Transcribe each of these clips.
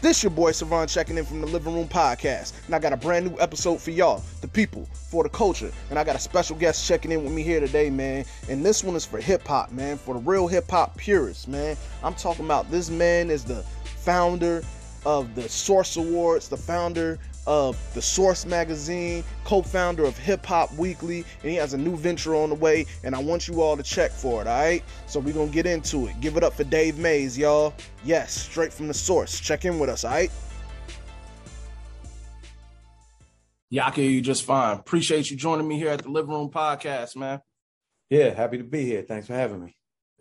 This your boy Savon checking in from the Livin Room Podcast, and I got a brand new episode for y'all, the people, for the culture. And I got a special guest checking in with me here today, man. And this one is for hip hop, man, for the real hip hop purists, man. I'm talking about this man is the founder of the Source Awards, the founder of the Source magazine, co-founder of Hip Hop Weekly, and he has a new venture on the way, and I want you all to check for it, all right? So we're gonna get into it. Give it up for Dave Mays, y'all. Yes, straight from the source. Check in with us, all right? Yaka, you just fine. Appreciate you joining me here at the Livin Room Podcast, man. Yeah, happy to be here. Thanks for having me.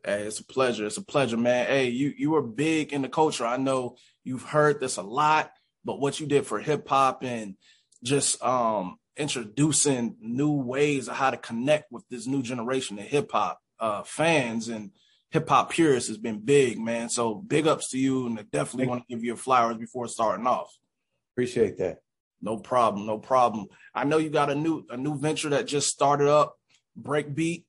Hey, it's a pleasure. It's a pleasure, man. Hey, you you are big in the culture. I know you've heard this a lot but what you did for hip hop and just um, introducing new ways of how to connect with this new generation of hip hop uh, fans and hip hop purists has been big, man. So big ups to you, and I definitely want to give you your flowers before starting off. Appreciate that. No problem, no problem. I know you got a new a new venture that just started up, Breakbeat.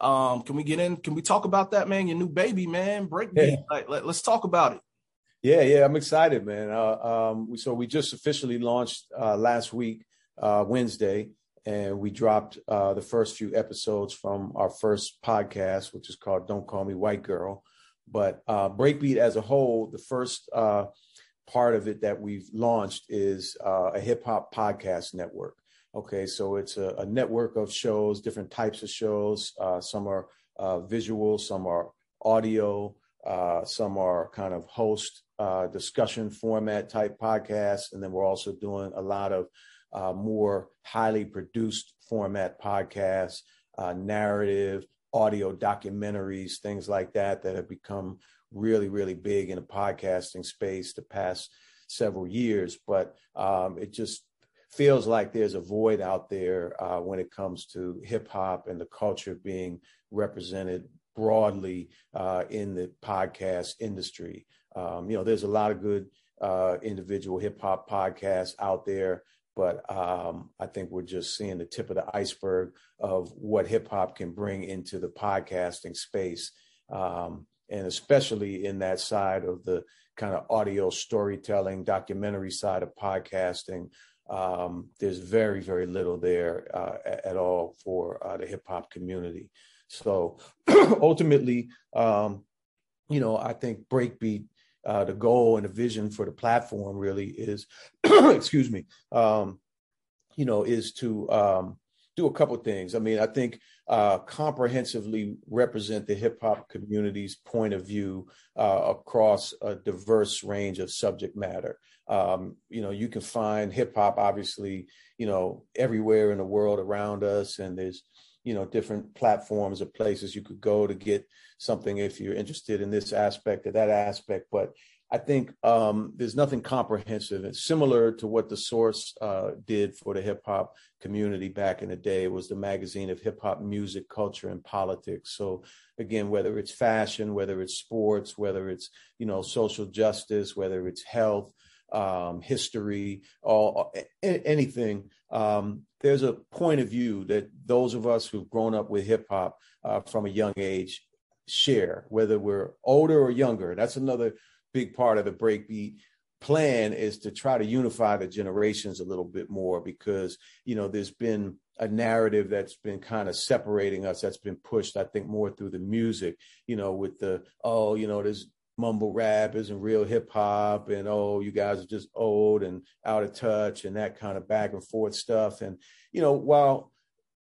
Um, can we get in? Can we talk about that, man? Your new baby, man, Breakbeat. Yeah. Like, let, let's talk about it. Yeah, yeah, I'm excited, man. Uh, um, so we just officially launched uh, last week, uh, Wednesday, and we dropped uh, the first few episodes from our first podcast, which is called "Don't Call Me White Girl." But uh, Breakbeat as a whole, the first uh, part of it that we've launched is a hip hop podcast network. Okay, so it's a, a, network of shows, different types of shows. some are visual, some are audio. Uh, some are kind of host uh, discussion format type podcasts. And then we're also doing a lot of uh, more highly produced format podcasts, uh, narrative, audio documentaries, things like that, that have become really, really big in the podcasting space the past several years. But um, it just feels like there's a void out there uh, when it comes to hip hop and the culture being represented broadly uh, in the podcast industry. Um, you know, there's a lot of good uh, individual hip hop podcasts out there, but um, I think we're just seeing the tip of the iceberg of what hip hop can bring into the podcasting space. Um, and especially in that side of the kind of audio storytelling, documentary side of podcasting, um, there's very, very little there uh, at all for uh, the hip hop community. So ultimately, um, you know, I think Breakbeat, uh, the goal and the vision for the platform really is, excuse me, um, you know, is to um, do a couple things. I mean, I think uh, comprehensively represent the hip hop community's point of view uh, across a diverse range of subject matter. Um, you know, you can find hip hop obviously, you know, everywhere in the world around us, and there's you know different platforms or places you could go to get something if you're interested in this aspect or that aspect. But i think um, there's nothing comprehensive. And similar to what the source uh, did for the hip hop community back in the day. It was the magazine of hip hop music culture and politics. So again whether it's fashion whether it's sports whether it's you know social justice whether it's health um, history, all anything. Um, there's a point of view that those of us who've grown up with hip hop uh, from a young age share, whether we're older or younger. That's another big part of the breakbeat plan is to try to unify the generations a little bit more because you know there's been a narrative that's been kind of separating us that's been pushed i think more through the music you know with the oh you know there's mumble rap isn't real hip hop and oh you guys are just old and out of touch and that kind of back and forth stuff and you know while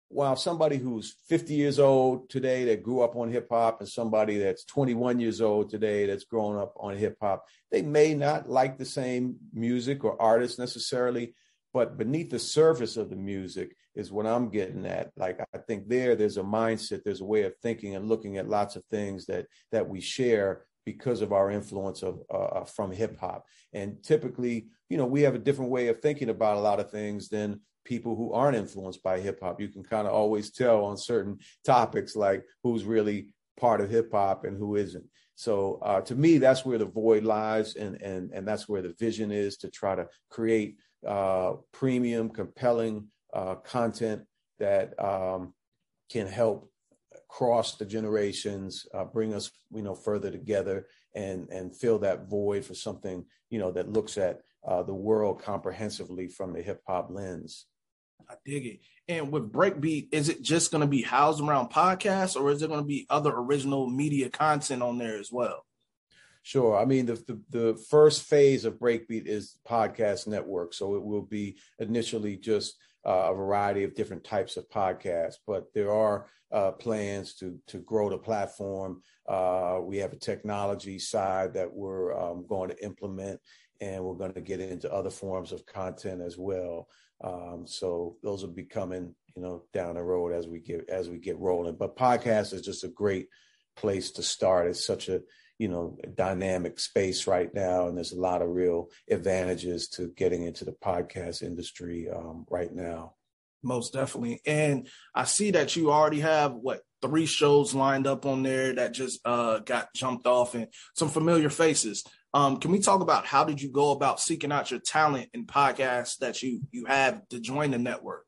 while somebody who's 50 years old today that grew up on hip hop and somebody that's 21 years old today that's grown up on hip hop they may not like the same music or artists necessarily but beneath the surface of the music is what I'm getting at. Like I think there, there's a mindset, there's a way of thinking and looking at lots of things that that we share because of our influence of uh, uh from hip hop. And typically, you know, we have a different way of thinking about a lot of things than people who aren't influenced by hip hop. You can kind of always tell on certain topics like who's really part of hip hop and who isn't. So uh, to me, that's where the void lies, and and and that's where the vision is to try to create uh, premium, compelling uh, content that um, can help cross the generations, uh, bring us, you know, further together, and and fill that void for something you know that looks at uh, the world comprehensively from the hip hop lens. I dig it. And with Breakbeat, is it just going to be housed around podcasts, or is there going to be other original media content on there as well? Sure. I mean, the, the, the first phase of Breakbeat is podcast network, so it will be initially just uh, a variety of different types of podcasts, but there are uh, plans to to grow the platform. Uh, we have a technology side that we're um, going to implement, and we're going to get into other forms of content as well. Um, so those will be coming, you know, down the road as we get as we get rolling. But podcast is just a great place to start. It's such a you know dynamic space right now, and there's a lot of real advantages to getting into the podcast industry um, right now. Most definitely, and I see that you already have what three shows lined up on there that just uh, got jumped off, and some familiar faces. Um, can we talk about how did you go about seeking out your talent and podcasts that you you have to join the network?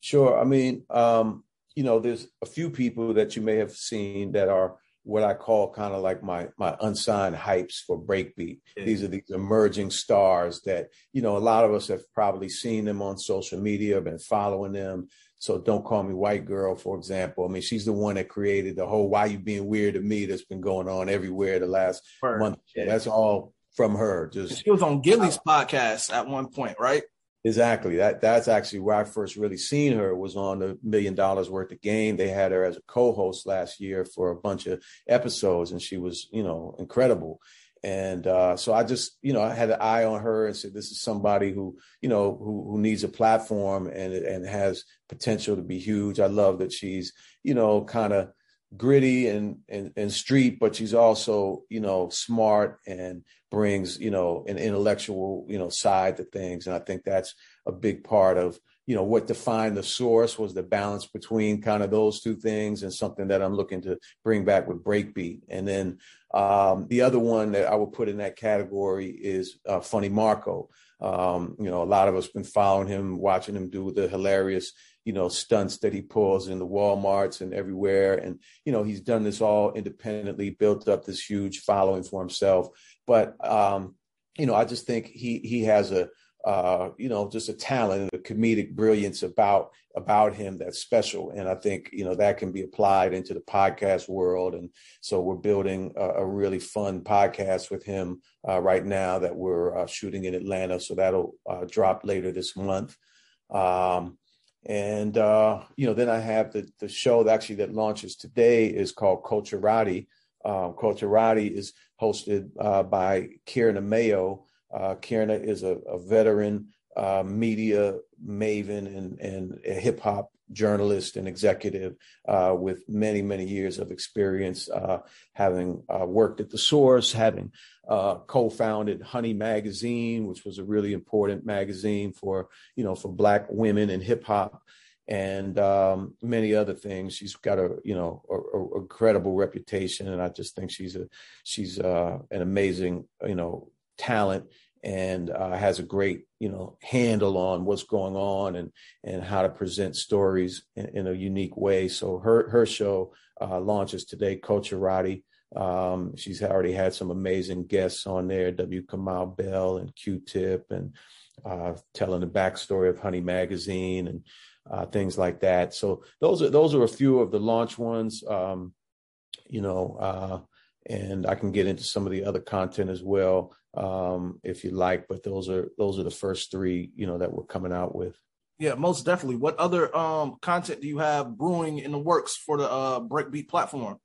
Sure. I mean, um, you know, there's a few people that you may have seen that are what I call kind of like my my unsigned hypes for breakbeat. Yeah. These are these emerging stars that you know a lot of us have probably seen them on social media, been following them. So don't call me white girl, for example. I mean, she's the one that created the whole "why you being weird to me" that's been going on everywhere the last month. Yeah. That's all from her. Just she was on Gillie's podcast at one point, right? Exactly. That that's actually where I first really seen her was on the million dollars worth of game. They had her as a co-host last year for a bunch of episodes, and she was, you know, incredible. And uh, so I just, you know, I had an eye on her and said, this is somebody who, you know, who, who needs a platform and and has potential to be huge. I love that she's, you know, kind of gritty and, and and street, but she's also, you know, smart and brings you know an intellectual you know side to things. And i think that's a big part of you know what defined the source was the balance between kind of those two things and something that i'm looking to bring back with breakbeat. And then um, the other one that i would put in that category is uh, funny marco. Um, you know a lot of us been following him watching him do the hilarious you know stunts that he pulls in the walmarts and everywhere and you know he's done this all independently built up this huge following for himself but um, you know, I just think he he has a uh, you know just a talent and a comedic brilliance about about him that's special, and I think you know that can be applied into the podcast world. And so we're building a, a really fun podcast with him uh, right now that we're uh, shooting in Atlanta, so that'll uh, drop later this month. Um, and uh, you know, then I have the the show that actually that launches today is called Culturati. Um, Culturati is hosted uh, by Kierna Mayo. Uh, Kierna is a, a veteran uh, media maven and, and hip hop journalist and executive uh, with many, many years of experience, uh, having uh, worked at the source, having uh, co-founded Honey Magazine, which was a really important magazine for, you know, for black women and hip hop and um, many other things. She's got a you know a, a incredible reputation, and I just think she's a she's uh, an amazing you know talent and uh, has a great you know handle on what's going on and and how to present stories in, in a unique way. So her her show uh, launches today, Culturati. Um, she's already had some amazing guests on there, W. Kamau Bell and Q-Tip, and uh, telling the backstory of Honey Magazine and uh, things like that. So those are those are a few of the launch ones. Um, you know, uh, and I can get into some of the other content as well um, if you like. But those are those are the first three, you know, that we're coming out with. Yeah, most definitely. What other um, content do you have brewing in the works for the uh, Breakbeat platform?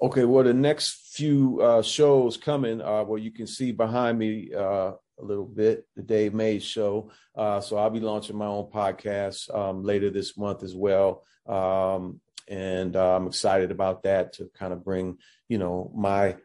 Okay, well, the next few uh, shows coming, uh, well, you can see behind me uh, a little bit, the Dave Mays Show. Uh, so I'll be launching my own podcast um, later this month as well. Um, and uh, I'm excited about that to kind of bring, you know, my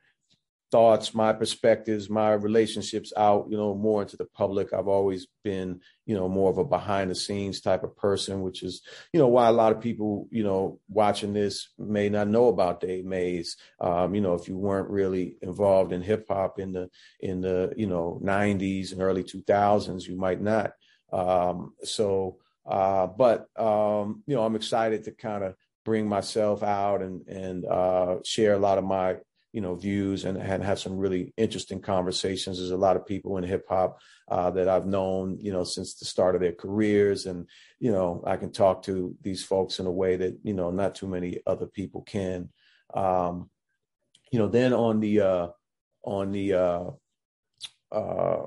thoughts, my perspectives, my relationships out, you know, more into the public. I've always been, you know, more of a behind the scenes type of person, which is, you know, why a lot of people, you know, watching this may not know about Dave Mays. Um, you know, if you weren't really involved in hip hop in the in the, you know, 90s and early 2000s, you might not. Um, so uh, but um, you know, I'm excited to kind of bring myself out and and uh, share a lot of my you know views and, and have some really interesting conversations. There's a lot of people in hip hop uh, that I've known you know since the start of their careers, and you know I can talk to these folks in a way that you know not too many other people can. Um, you know, then on the uh, on the uh, uh,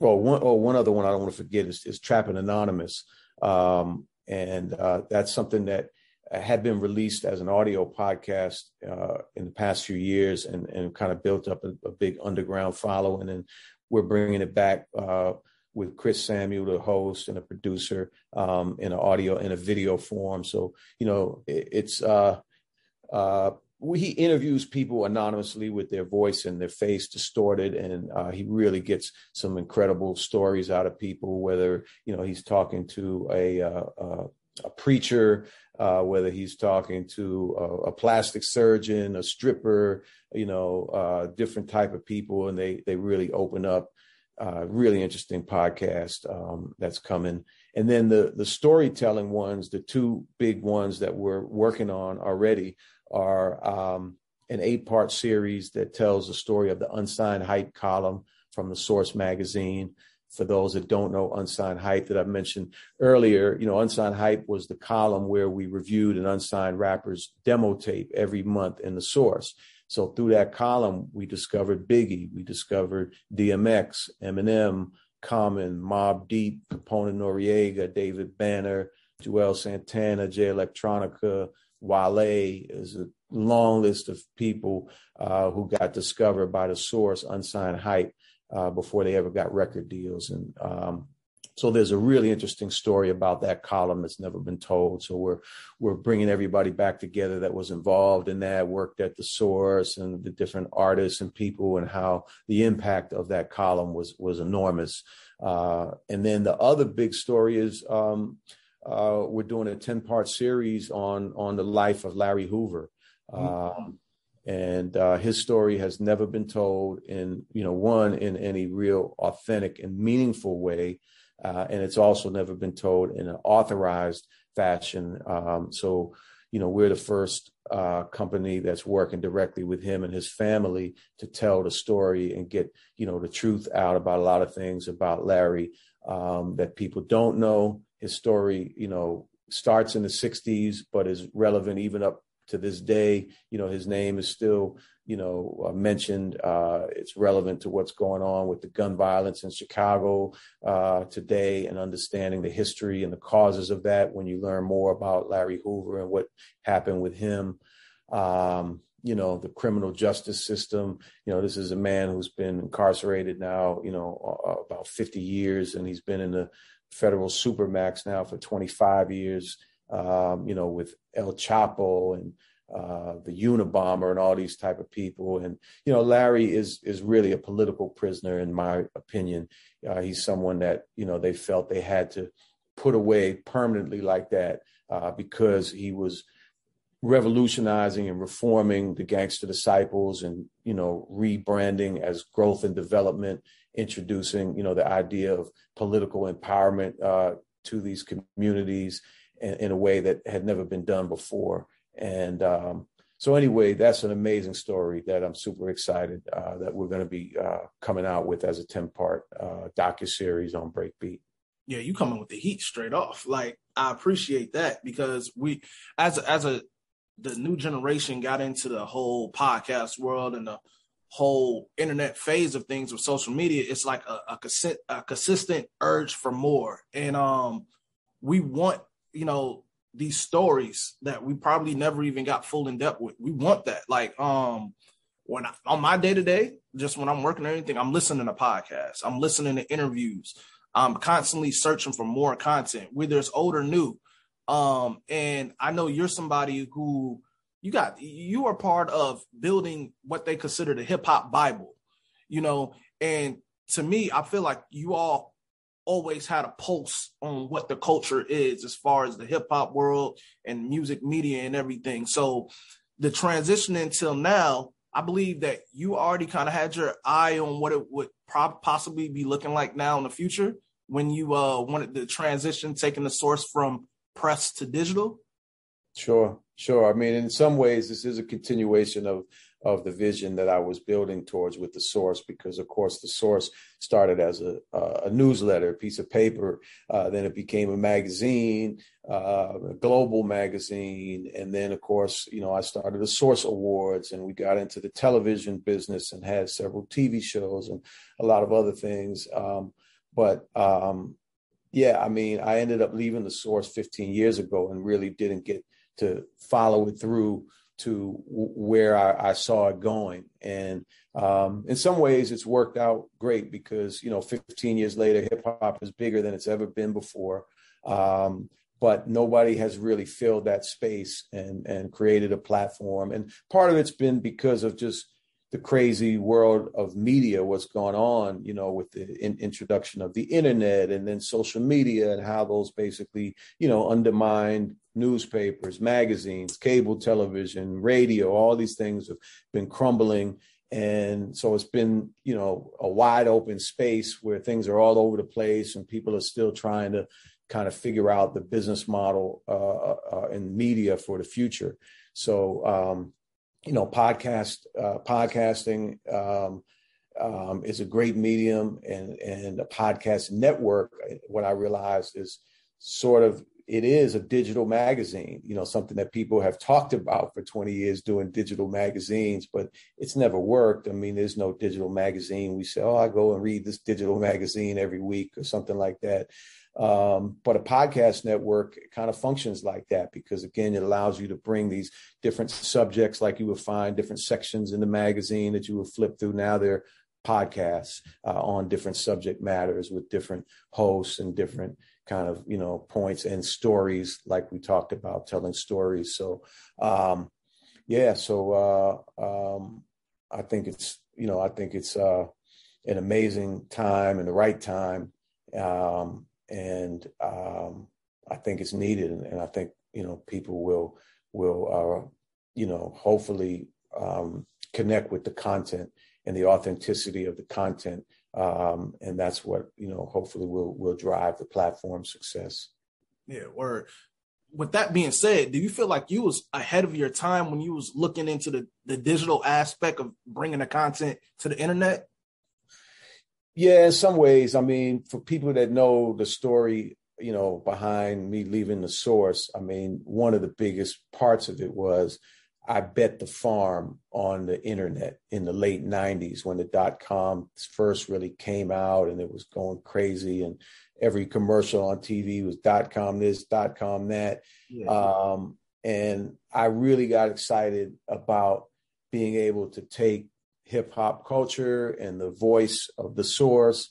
well, one oh, one other one I don't want to forget is, is Trapping Anonymous, um, and uh, that's something that had been released as an audio podcast uh, in the past few years, and and kind of built up a, a big underground following, and we're bringing it back uh, with Chris Samuel, the host and a producer, um, in an audio in a video form. So you know, it, it's uh, uh, he interviews people anonymously with their voice and their face distorted, and uh, he really gets some incredible stories out of people. Whether you know he's talking to a uh, a preacher, uh, whether he's talking to a, a, plastic surgeon, a stripper, you know, uh, different type of people, and they they really open up. Uh, really interesting podcast um, that's coming, and then the the storytelling ones, the two big ones that we're working on already are um, an eight part series that tells the story of the unsigned hype column from the Source magazine. For those that don't know unsigned hype that I mentioned earlier, you know, unsigned hype was the column where we reviewed an unsigned rapper's demo tape every month in the Source. So through that column, we discovered Biggie, we discovered DMX, Eminem, Common, Mobb Deep, Capone Noreaga, David Banner, Juelz Santana, Jay Electronica, Wale is a long list of people uh, who got discovered by the source, unsigned hype, uh, before they ever got record deals. And um, so there's a really interesting story about that column that's never been told. So we're we're bringing everybody back together that was involved in that, worked at the source, and the different artists and people, and how the impact of that column was was enormous. Uh, and then the other big story is. Um, uh, we're doing a 10 part series on on the life of Larry Hoover. Mm-hmm. Um, and uh, his story has never been told in, you know, one in any real authentic and meaningful way. Uh, and it's also never been told in an authorized fashion. Um, so, you know, we're the first uh, company that's working directly with him and his family to tell the story and get, you know, the truth out about a lot of things about Larry um, that people don't know his story, you know, starts in the 60s, but is relevant even up to this day. You know, his name is still, you know, uh, mentioned. Uh, it's relevant to what's going on with the gun violence in Chicago uh, today and understanding the history and the causes of that when you learn more about Larry Hoover and what happened with him. Um, you know the criminal justice system you know this is a man who's been incarcerated now you know about 50 years and he's been in the federal supermax now for 25 years, um, you know, with El Chapo and uh, the Unabomber and all these type of people. And you know, Larry is is really a political prisoner, in my opinion. Uh, he's someone that you know they felt they had to put away permanently like that uh, because he was revolutionizing and reforming the gangster disciples and you know rebranding as growth and development introducing, you know, the idea of political empowerment uh, to these communities in, in, a way that had never been done before. And um, so, anyway, that's an amazing story that I'm super excited uh, that we're going to be uh, coming out with as a 10 part uh, docu series on Breakbeat. Yeah, you coming with the heat straight off. Like I appreciate that because we, as as a the new generation got into the whole podcast world and the whole internet phase of things with social media, it's like a, a, consistent, a consistent urge for more. And um, we want, you know, these stories that we probably never even got full in depth with. We want that. Like um, when I, on my day to day, just when I'm working or anything, I'm listening to podcasts. I'm listening to interviews. I'm constantly searching for more content, whether it's old or new. Um, and I know you're somebody who you got you are part of building what they consider the hip hop Bible, you know. And to me, I feel like you all always had a pulse on what the culture is as far as the hip hop world and music media and everything. So the transition until now, I believe that you already kind of had your eye on what it would pro- possibly be looking like now in the future when you uh, wanted the transition, taking the source from press to digital. Sure, sure. I mean, in some ways, this is a continuation of of the vision that I was building towards with the source, because of course the source started as a, a newsletter, a piece of paper, uh, then it became a magazine, uh, a global magazine, and then of course you know I started the Source Awards, and we got into the television business and had several TV shows and a lot of other things. Um, but um, yeah, I mean, I ended up leaving the source 15 years ago and really didn't get to follow it through to where I, I saw it going. And um, in some ways, it's worked out great because you know, 15 years later, hip hop is bigger than it's ever been before. Um, but nobody has really filled that space and and created a platform. And part of it's been because of just the crazy world of media, what's going on, you know, with the in, introduction of the internet and then social media and how those basically, you know, undermined newspapers, magazines, cable television, radio, all these things have been crumbling. And so it's been, you know, a wide open space where things are all over the place and people are still trying to kind of figure out the business model uh, uh, in media for the future. So, um, you know, podcast uh, podcasting um, um, is a great medium, and and a podcast network. What I realized is sort of it is a digital magazine. You know, something that people have talked about for 20 years doing digital magazines, but it's never worked. I mean, there's no digital magazine. We say, oh, I go and read this digital magazine every week or something like that. Um, but a podcast network kind of functions like that because, again, it allows you to bring these different subjects, like you would find different sections in the magazine that you would flip through. Now they're podcasts uh, on different subject matters with different hosts and different kind of you know points and stories, like we talked about, telling stories. So, um, yeah, so uh, um, I think it's you know I think it's uh, an amazing time and the right time. Um, and um, I think it's needed, and, and, I think you know people will will uh, you know hopefully um, connect with the content and the authenticity of the content, um, and that's what you know hopefully will will drive the platform success. Yeah, word. With that being said, do you feel like you was ahead of your time when you was looking into the the digital aspect of bringing the content to the internet? Yeah, in some ways. I mean, for people that know the story, you know, behind me leaving the source, I mean, one of the biggest parts of it was I bet the farm on the internet in the late 90s when the dot com first really came out and it was going crazy and every commercial on TV was dot com this, dot com that. Yeah. Um, and I really got excited about being able to take hip hop culture and the voice of the source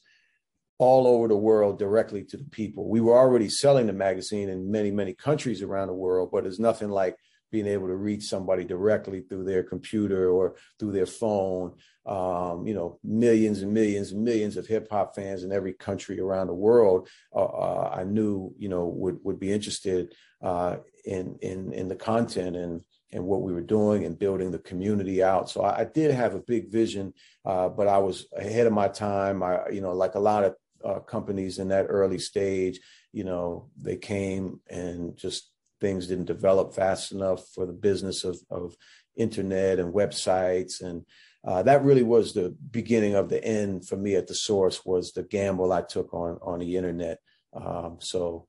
all over the world directly to the people. We were already selling the magazine in many, many countries around the world, but it's nothing like being able to reach somebody directly through their computer or through their phone. Um, you know, millions and millions and millions of hip hop fans in every country around the world. Uh, uh, I knew, you know, would would be interested uh, in in in the content and and what we were doing and building the community out. So I, I did have a big vision, uh, but I was ahead of my time. I, you know, like a lot of uh, companies in that early stage, you know, they came and just things didn't develop fast enough for the business of, of internet and websites. And uh, that really was the beginning of the end for me at the source was the gamble I took on, on the internet. Um, so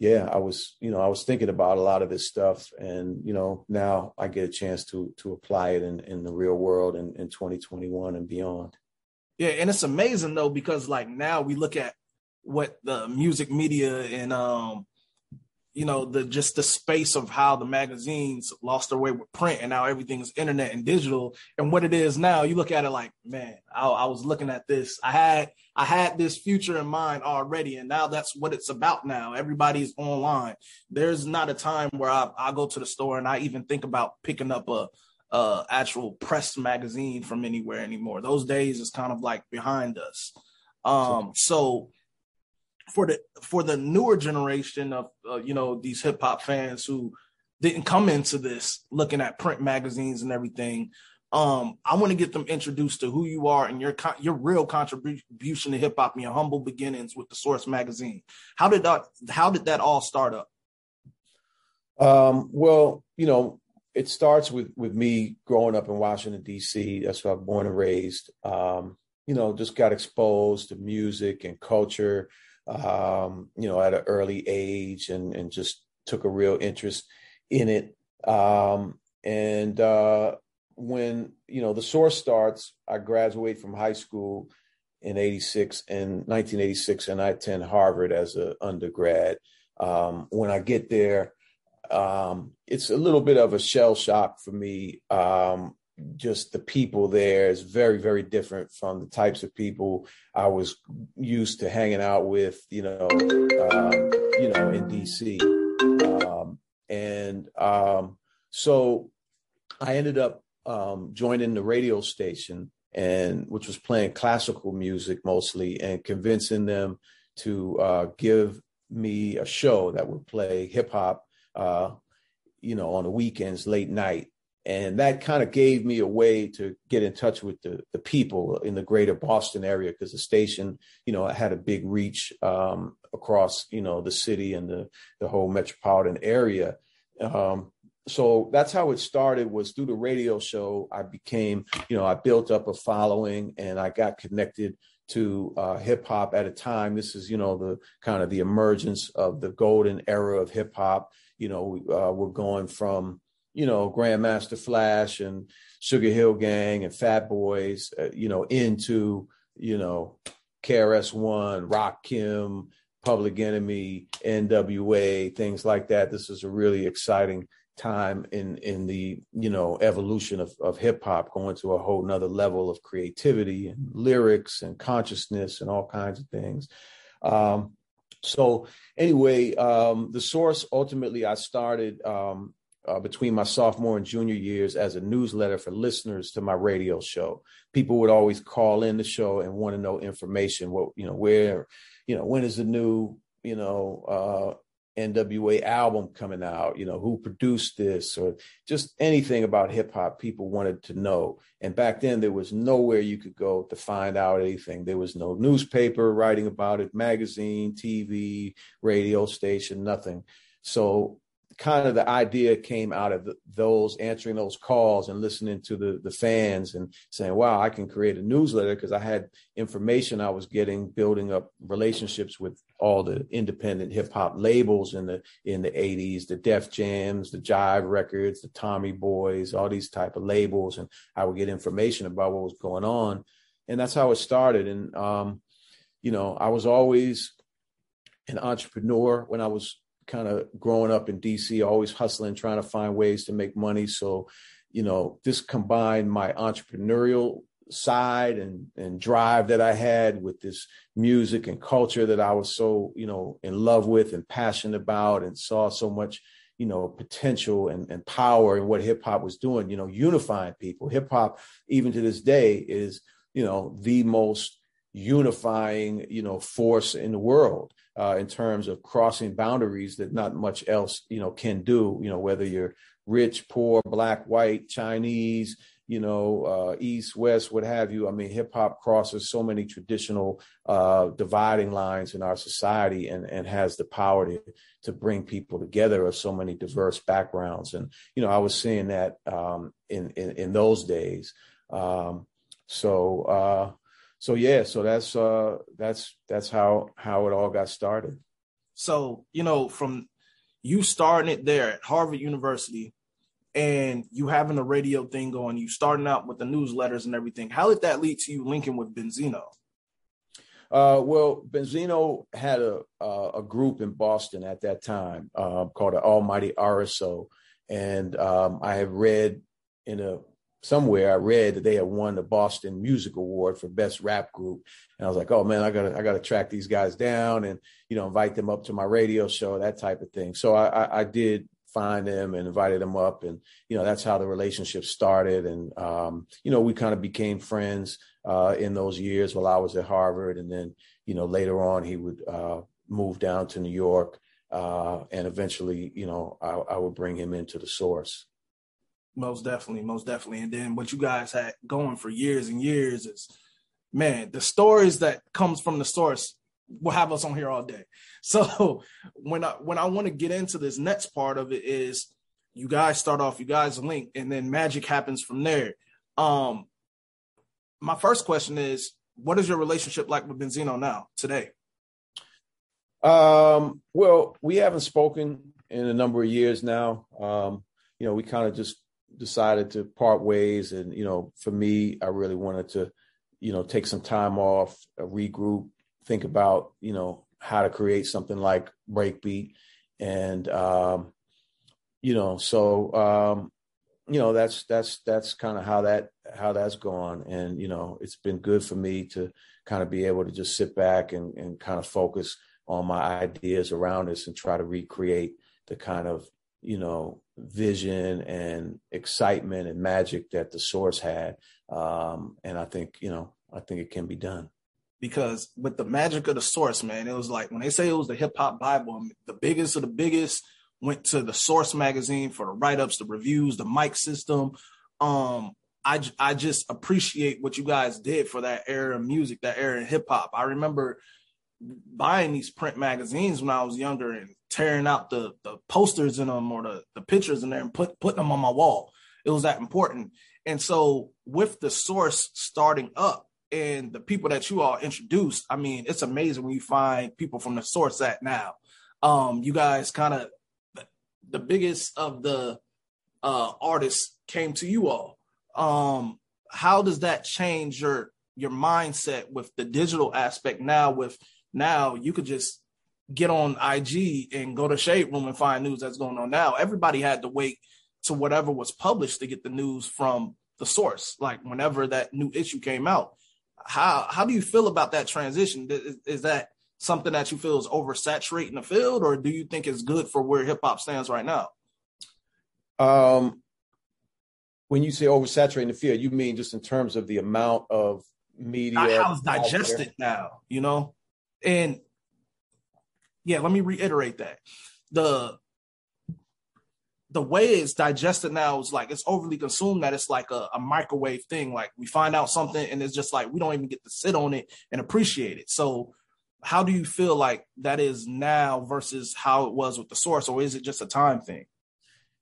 yeah, I was, you know, I was thinking about a lot of this stuff, and you know, now I get a chance to to apply it in in the real world in, in 2021 and beyond. Yeah, and it's amazing though because like now we look at what the music media and um you know the just the space of how the magazines lost their way with print and now everything's internet and digital. And what it is now you look at it like man I, I, was looking at this. I had i had this future in mind already. And now that's what it's about now. Everybody's online. There's not a time where i, I go to the store and i even think about picking up a, a actual press magazine from anywhere anymore. Those days is kind of like behind us. Um so for the for the newer generation of uh, you know these hip hop fans who didn't come into this looking at print magazines and everything. Um, I want to get them introduced to who you are and your your real contribution to hip hop and your humble beginnings with the Source magazine. How did that How did that all start up? Um, well, you know, it starts with with me growing up in Washington D.C. That's where I was born and raised. Um, you know, just got exposed to music and culture, um, you know, at an early age, and and just took a real interest in it. Um, and uh, when you know the source starts, I graduate from high school in 86 in 1986 and I attend Harvard as an undergrad. Um, when I get there, um, it's a little bit of a shell shock for me. Um, just the people there is very, very different from the types of people I was used to hanging out with, you know, um, you know, in DC. Um, and um, so I ended up joining the radio station and which was playing classical music mostly and convincing them to uh, give me a show that would play hip hop, uh, you know, on the weekends, late night. And that kind of gave me a way to get in touch with the, the people in the greater Boston area because the station, you know, had a big reach um, across, you know, the city and the, the whole metropolitan area. Um, so that's how it started was through the radio show i became you know i built up a following and i got connected to uh, hip hop at a time this is you know the kind of the emergence of the golden era of hip hop you know uh, we're going from you know grandmaster flash and sugar hill gang and fat boys uh, you know into you know KRS-One Rakim public enemy nwa things like that. This is a really exciting time in in the you know evolution of, of hip hop going to a whole nother level of creativity and lyrics and consciousness and all kinds of things. Um, so anyway um, the source ultimately i started um, uh, between my sophomore and junior years as a newsletter for listeners to my radio show people would always call in the show and want to know information what you know where you know when is the new you know uh, NWA album coming out, you know, who produced this or just anything about hip hop people wanted to know. And back then there was nowhere you could go to find out anything. There was no newspaper writing about it, magazine, TV, radio station, nothing. So kind of the idea came out of those answering those calls and listening to the the fans and saying wow i can create a newsletter because i had information i was getting building up relationships with all the independent hip hop labels in the in the 80s the def jams the jive records the tommy boys all these type of labels. And i would get information about what was going on. And that's how it started. And um you know i was always an entrepreneur when i was kind of growing up in DC, always hustling, trying to find ways to make money. So, you know, this combined my entrepreneurial side and and drive that I had with this music and culture that I was so, you know, in love with and passionate about and saw so much, you know, potential and, and power in what hip hop was doing, you know, unifying people. Hip hop, even to this day, is, you know, the most unifying, you know, force in the world uh, in terms of crossing boundaries that not much else, you know, can do. You know, whether you're rich, poor, black, white, Chinese, you know, uh, East, West, what have you. I mean, hip hop crosses so many traditional uh, dividing lines in our society and, and has the power to, to bring people together of so many diverse backgrounds. And, you know, I was seeing that um, in, in, in, those days. Um, so, uh, so yeah, so that's uh that's that's how how it all got started. So, you know, from you starting it there at Harvard University and you having a radio thing going, you starting out with the newsletters and everything. How did that lead to you linking with Benzino? Uh, well, Benzino had a a group in Boston at that time uh, called the Almighty RSO, and um, I have read in a somewhere I read that they had won the Boston Music Award for best rap group, and I was like, oh man, I gotta I gotta track these guys down and you know invite them up to my radio show, that type of thing. So I, I, I did find them and invited them up, and you know that's how the relationship started, and um, you know we kind of became friends uh, in those years while I was at Harvard, and then you know later on he would uh, move down to New York. Uh, and eventually, you know, I, I would bring him into the source. Most definitely, most definitely. And then what you guys had going for years and years is, man, the stories that comes from the source will have us on here all day. So when I when I want to get into this next part of it is you guys start off, you guys link, and then magic happens from there. Um, my first question is, what is your relationship like with Benzino now today? Um, well, we haven't spoken in a number of years now. Um, you know, we kind of just decided to part ways, and you know, for me, I really wanted to, you know, take some time off, regroup, think about, you know, how to create something like Breakbeat, and um, you know, so um, you know, that's that's that's kind of how that how that's gone, and you know, it's been good for me to kind of be able to just sit back and and kind of focus on my ideas around this and try to recreate the kind of you know vision and excitement and magic that the source had. Um and i think you know i think it can be done. Because with the magic of the source man it was like when they say it was the hip-hop bible I mean, the biggest of the biggest went to the source magazine for the write-ups the reviews the mic system. Um i i just appreciate what you guys did for that era of music that era of hip-hop i remember buying these print magazines when I was younger and tearing out the the posters in them or the, the pictures in there and put putting them on my wall. It was that important. And so with the source starting up and the people that you all introduced, I mean, it's amazing when you find people from the source at now. Um, you guys kind of the biggest of the uh artists came to you all. Um, how does that change your your mindset with the digital aspect now with now you could just get on IG and go to Shade Room and find news that's going on now. Everybody had to wait to whatever was published to get the news from the source, like whenever that new issue came out. How how do you feel about that transition? Is, is that something that you feel is oversaturating the field, or do you think it's good for where hip hop stands right now? Um, when you say oversaturating the field, you mean just in terms of the amount of media? How it's digested now, you know? And yeah, let me reiterate that. The the way it's digested now is like it's overly consumed that it's like a, a, microwave thing. Like we find out something and it's just like we don't even get to sit on it and appreciate it. So how do you feel like that is now versus how it was with the source, or is it just a time thing?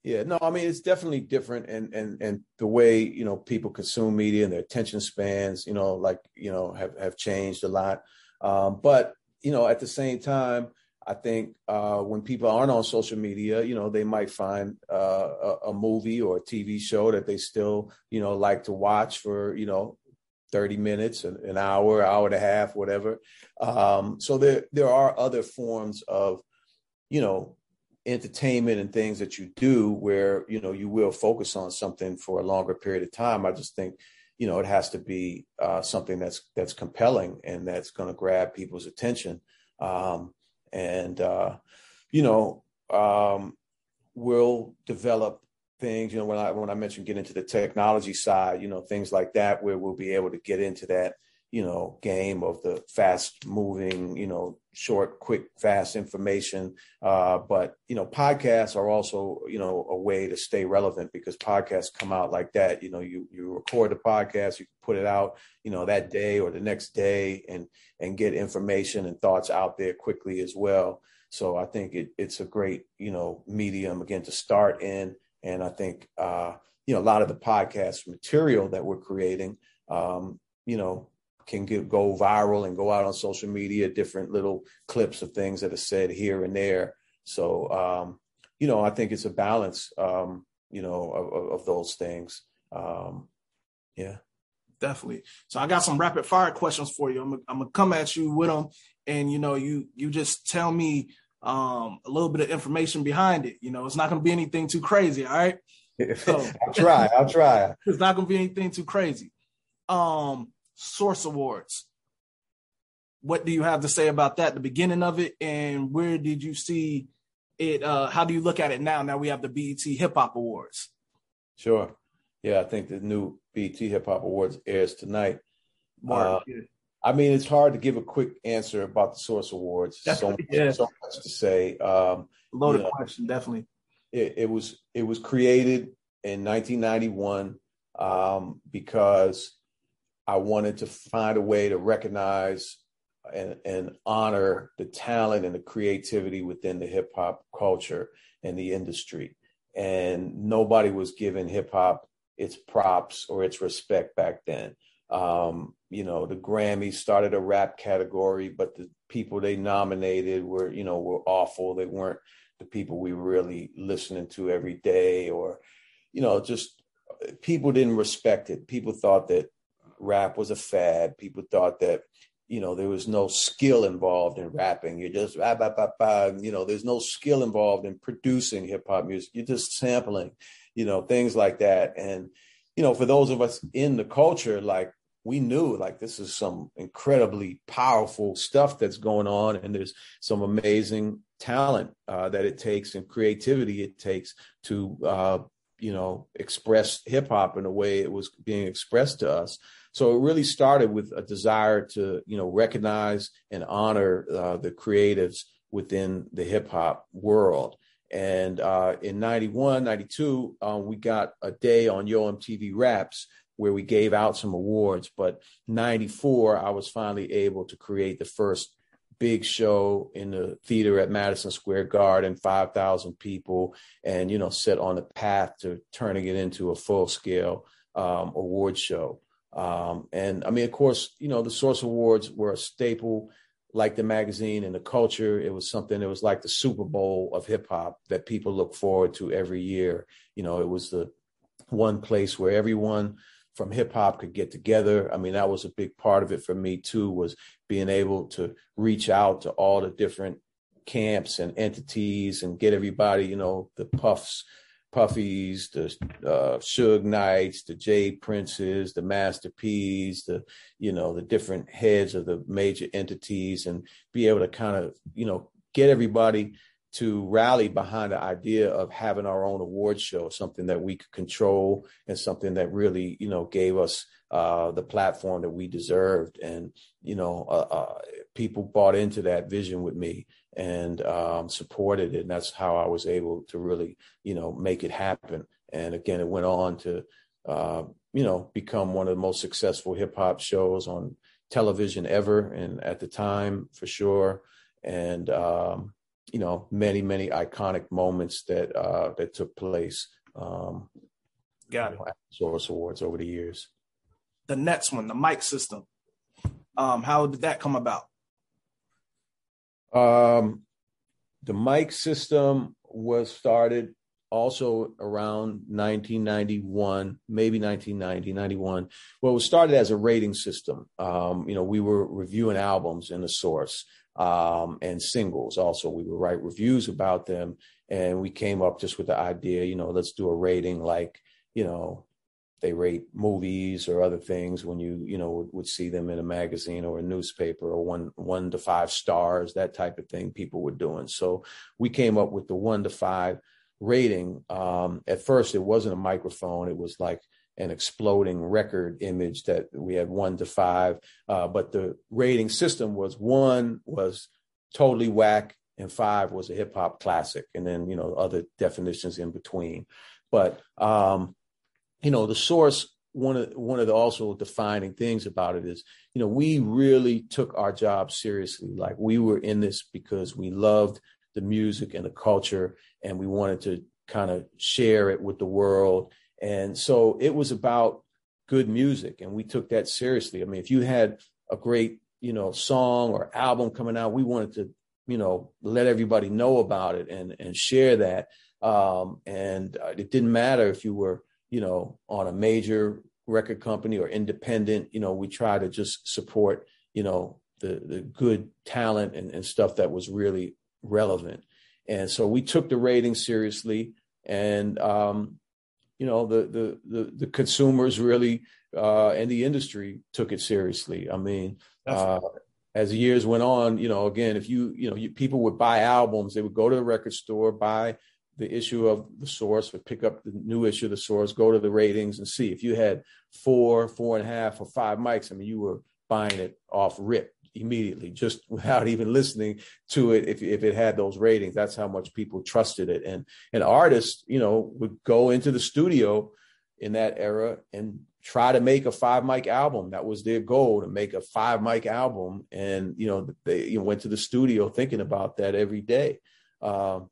Yeah, no, I mean it's definitely different, and and and the way you know people consume media and their attention spans, you know, like you know have have changed a lot. Um, but you know, at the same time, I think uh, when people aren't on social media, you know, they might find uh, a, a, movie or a TV show that they still, you know, like to watch for, you know, 30 minutes, an, an hour, hour and a half, whatever. Um, so there, there are other forms of, you know, entertainment and things that you do where, you know, you will focus on something for a longer period of time. I just think you know, it has to be uh, something that's that's compelling and that's going to grab people's attention. Um, and uh, you know, um, we'll develop things. You know, when I when I mentioned getting into the technology side, you know, things like that, where we'll be able to get into that you know, game of the fast moving, you know, short, quick, fast information. Uh, but, you know, podcasts are also, you know, a way to stay relevant because podcasts come out like that. You know, you, you record the podcast, you put it out, you know, that day or the next day and, and get information and thoughts out there quickly as well. So I think it, it's a great, you know, medium again to start in. And I think, uh, you know, a lot of the podcast material that we're creating, um, you know, can get, go viral and go out on social media, different little clips of things that are said here and there. So, um, you know, I think it's a balance, um, you know, of, of those things. Um, yeah. Definitely. So I got some rapid fire questions for you. I'm, I'm gonna come at you with them, and you know, you you just tell me um, a little bit of information behind it. You know, it's not gonna be anything too crazy. All right. So, I'll try. I'll try. It's not gonna be anything too crazy. Um, Source Awards. What do you have to say about that? The beginning of it, and where did you see it? Uh, how do you look at it now? Now we have the BET Hip Hop Awards. Sure. Yeah, I think the new BET Hip Hop Awards airs tonight. Mark, uh. I mean, it's hard to give a quick answer about the Source Awards. So, yeah. so much to say. Um, Loaded you know, question, definitely. It, it, was it was created in 1991 um, because I wanted to find a way to recognize and, and honor the talent and the creativity within the hip hop culture and the industry. and nobody was giving hip hop its props or its respect back then. Um, you know, the Grammys started a rap category, but the people they nominated were, you know, were awful. They weren't the people we were really listening to every day, or, you know, just people didn't respect it. People thought that rap was a fad. People thought that, you know, there was no skill involved in rapping. You're just, ah, bah, bah, bah, you know, there's no skill involved in producing hip hop music. You're just sampling, you know, things like that. And, you know, for those of us in the culture, like we knew like this is some incredibly powerful stuff that's going on and there's some amazing talent uh, that it takes and creativity it takes to uh, you know express hip hop in a way it was being expressed to us so it really started with a desire to you know recognize and honor uh, the creatives within the hip hop world and uh, in 91 92 um, we got a day on yo mtv raps where we gave out some awards. But 94, I was finally able to create the first big show in the theater at Madison Square Garden, 5,000 people, and, you know, set on the path to turning it into a full scale um, award show. Um, and I mean, of course, you know, the Source Awards were a staple like the magazine and the culture. It was something that was like the Super Bowl of hip hop that people look forward to every year. You know, it was the one place where everyone from hip hop could get together. I mean, that was a big part of it for me too, was being able to reach out to all the different camps and entities and get everybody, you know, the puffs, puffies, the uh, Suge Knights, the J Princes, the Master P's, the, you know, the different heads of the major entities and be able to kind of, you know, get everybody to rally behind the idea of having our own award show, something that we could control and something that really, you know, gave us uh, the platform that we deserved. And, you know, uh, uh, people bought into that vision with me and um, supported it. And that's how I was able to really, you know, make it happen. And again, it went on to, uh, you know, become one of the most successful hip hop shows on television ever. And at the time, for sure. And, um, you know many many iconic moments that uh, that took place. Um, Got it. Source Awards over the years. The next one, the mic system. Um, how did that come about? Um, the mic system was started also around 1991, maybe 1990, 91. Well, it was started as a rating system. Um, you know, we were reviewing albums in the source um, and singles. Also, we would write reviews about them, and we came up just with the idea, you know, let's do a rating like, you know, they rate movies or other things when you, you know, would, see them in a magazine or a newspaper or one one to five stars, that type of thing people were doing. So we came up with the one to five rating. Um, at first, it wasn't a microphone; it was like an exploding record image that we had one to five. Uh, but the rating system was one was totally whack, and five was a hip hop classic, and then you know other definitions in between. But um, you know the source. One of one of the also defining things about it is, you know, we really took our job seriously. Like we were in this because we loved the music and the culture, and we wanted to kind of share it with the world and so it was about good music, and we took that seriously. I mean, if you had a great, you know, song or album coming out, we wanted to, you know, let everybody know about it and and share that. Um, and uh, it didn't matter if you were, you know, on a major record company or independent. You know, we try to just support, you know, the the good talent and, and stuff that was really relevant. And so we took the rating seriously, and um, you know the the the, the consumers really uh, and the industry took it seriously. I mean, uh, as years went on, you know, again, if you you know you, people would buy albums, they would go to the record store, buy the issue of the source, would pick up the new issue of the source, go to the ratings, and see if you had four, four and a half, or five mics. I mean, you were buying it off rip immediately just without even listening to it if, if it had those ratings. That's how much people trusted it. And an artist you know would go into the studio in that era and try to make a five mic album. That was their goal to make a five mic album. And you know they you know, went to the studio thinking about that every day. Um,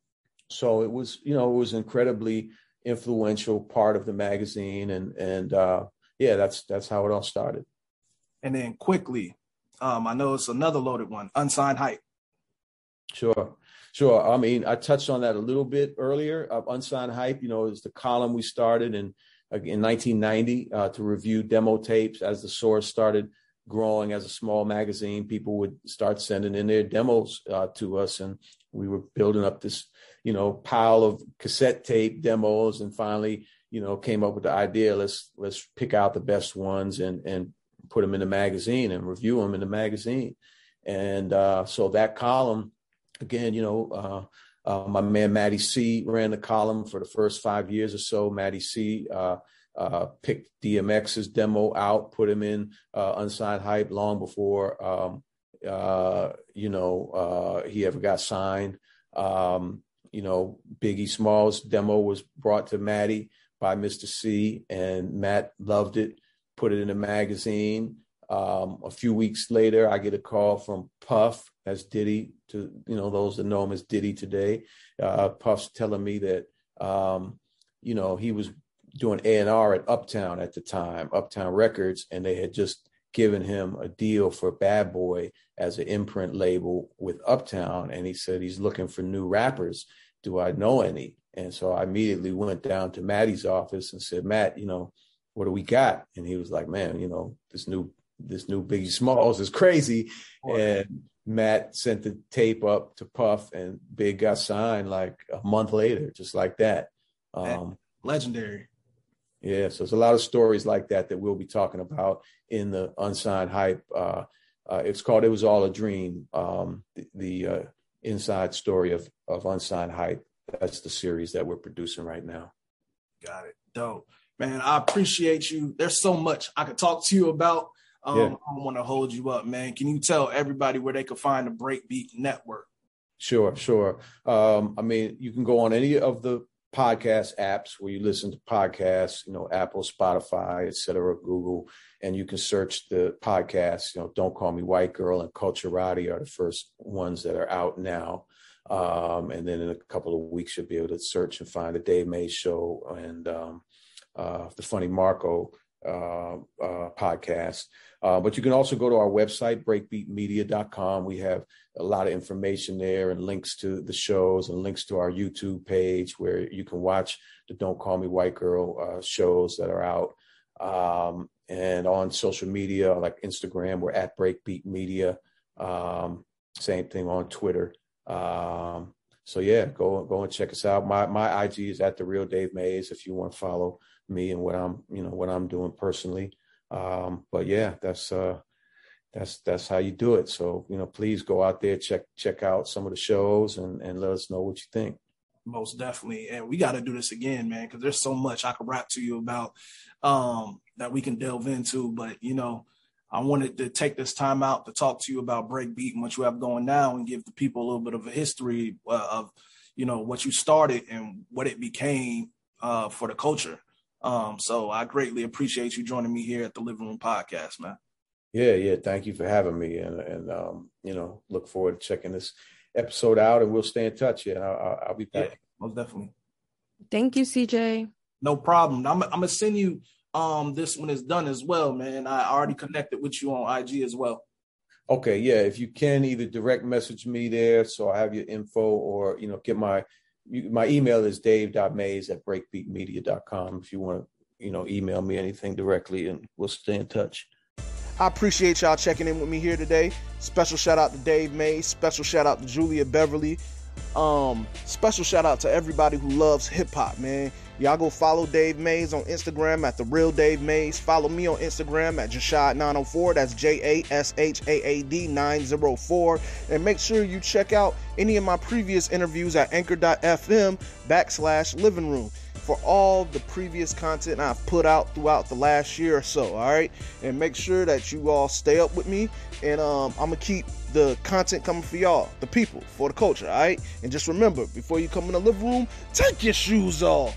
so it was, you know, it was incredibly influential part of the magazine, and and uh, yeah, that's that's how it all started. And then quickly, um, I know it's another loaded one, unsigned hype. Sure, sure. I mean, I touched on that a little bit earlier. Of unsigned hype, you know, is the column we started in in 1990 uh, to review demo tapes as the source started growing as a small magazine. People would start sending in their demos uh, to us, and we were building up this, you know, pile of cassette tape demos, and finally, you know, came up with the idea let's let's pick out the best ones and and put them in the magazine and review them in the magazine. And uh, so that column, again, you know, uh, uh, my man Matty C ran the column for the first five years or so. Matty C uh, uh, picked DMX's demo out, put him in uh, unsigned hype long before um, you know he ever got signed. Um, you know, Biggie Smalls demo was brought to Matty by Mister Cee, and Matt loved it put it in a magazine. Um, a few weeks later, I get a call from Puff, as Diddy, to you know those that know him as Diddy today. Uh, Puff's telling me that um, you know he was doing A and R at Uptown at the time, Uptown Records, and they had just given him a deal for Bad Boy as an imprint label with Uptown, and he said he's looking for new rappers. Do I know any? And so I immediately went down to Matty's office and said, Matt, you know, what do we got? And he was like, man, you know, this new this new Biggie Smalls is crazy. And Matt sent the tape up to Puff, and Big got signed like a month later, just like that. Um, Legendary. Yeah, so there's a lot of stories like that that we'll be talking about in the unsigned hype. Uh, uh, it's called "It Was All a Dream." Um, the, the uh, inside story of of unsigned hype. That's the series that we're producing right now. Got it. Dope man, I appreciate you. There's so much I could talk to you about. Um, yeah. I don't want to hold you up, man. Can you tell everybody where they can find the Breakbeat Network? Sure, sure. Um, I mean, you can go on any of the podcast apps where you listen to podcasts, you know, Apple, Spotify, etc., Google, and you can search the podcast. You know, Don't Call Me White Girl and Culturati are the first ones that are out now. Um, and then in a couple of weeks, you'll be able to search and find the Dave Mays Show and um, uh, the Funny Marco podcast. Uh, but you can also go to our website, breakbeatmedia.com. We have a lot of information there and links to the shows and links to our YouTube page where you can watch the Don't Call Me White Girl uh, shows that are out. Um, and on social media like Instagram, we're at Breakbeat Media. Um, same thing on Twitter. Um, so yeah, go go and check us out. My my IG is at the real Dave Mays if you want to follow me and what I'm, you know, what I'm doing personally. Um, but yeah, that's uh, that's that's how you do it. So you know, please go out there check check out some of the shows and and let us know what you think. Most definitely, and we got to do this again, man, because there's so much I could rap to you about um, that we can delve into. But you know, I wanted to take this time out to talk to you about breakbeat and what you have going now, and give the people a little bit of a history uh, of you know what you started and what it became uh, for the culture. Um, so I greatly appreciate you joining me here at the Livin Room Podcast, man. Yeah, yeah. Thank you for having me, and and um, you know, look forward to checking this episode out, and we'll stay in touch. Yeah, I'll, I'll be back. Yeah, most definitely. Thank you, CJ. No problem. I'm, I'm gonna send you um this when it's done as well, man. I already connected with you on IG as well. Okay, yeah. If you can either direct message me there, so I have your info, or you know, get my you, my email is dave.mays at breakbeatmedia.com if you want to, you know, email me anything directly and we'll stay in touch. I appreciate y'all checking in with me here today. Special shout out to Dave Mays. Special shout out to Julia Beverly. Um, special shout out to everybody who loves hip hop, man. Y'all go follow Dave Mays on Instagram at the real Dave Mays. Follow me on Instagram at Jashaad904. That's J A S H A A D 904. And make sure you check out any of my previous interviews at anchor.fm backslash living room for all the previous content I've put out throughout the last year or so. All right. And make sure that you all stay up with me. And um, I'm going to keep the content coming for y'all, the people, for the culture. All right. And just remember, before you come in the living room, take your shoes off.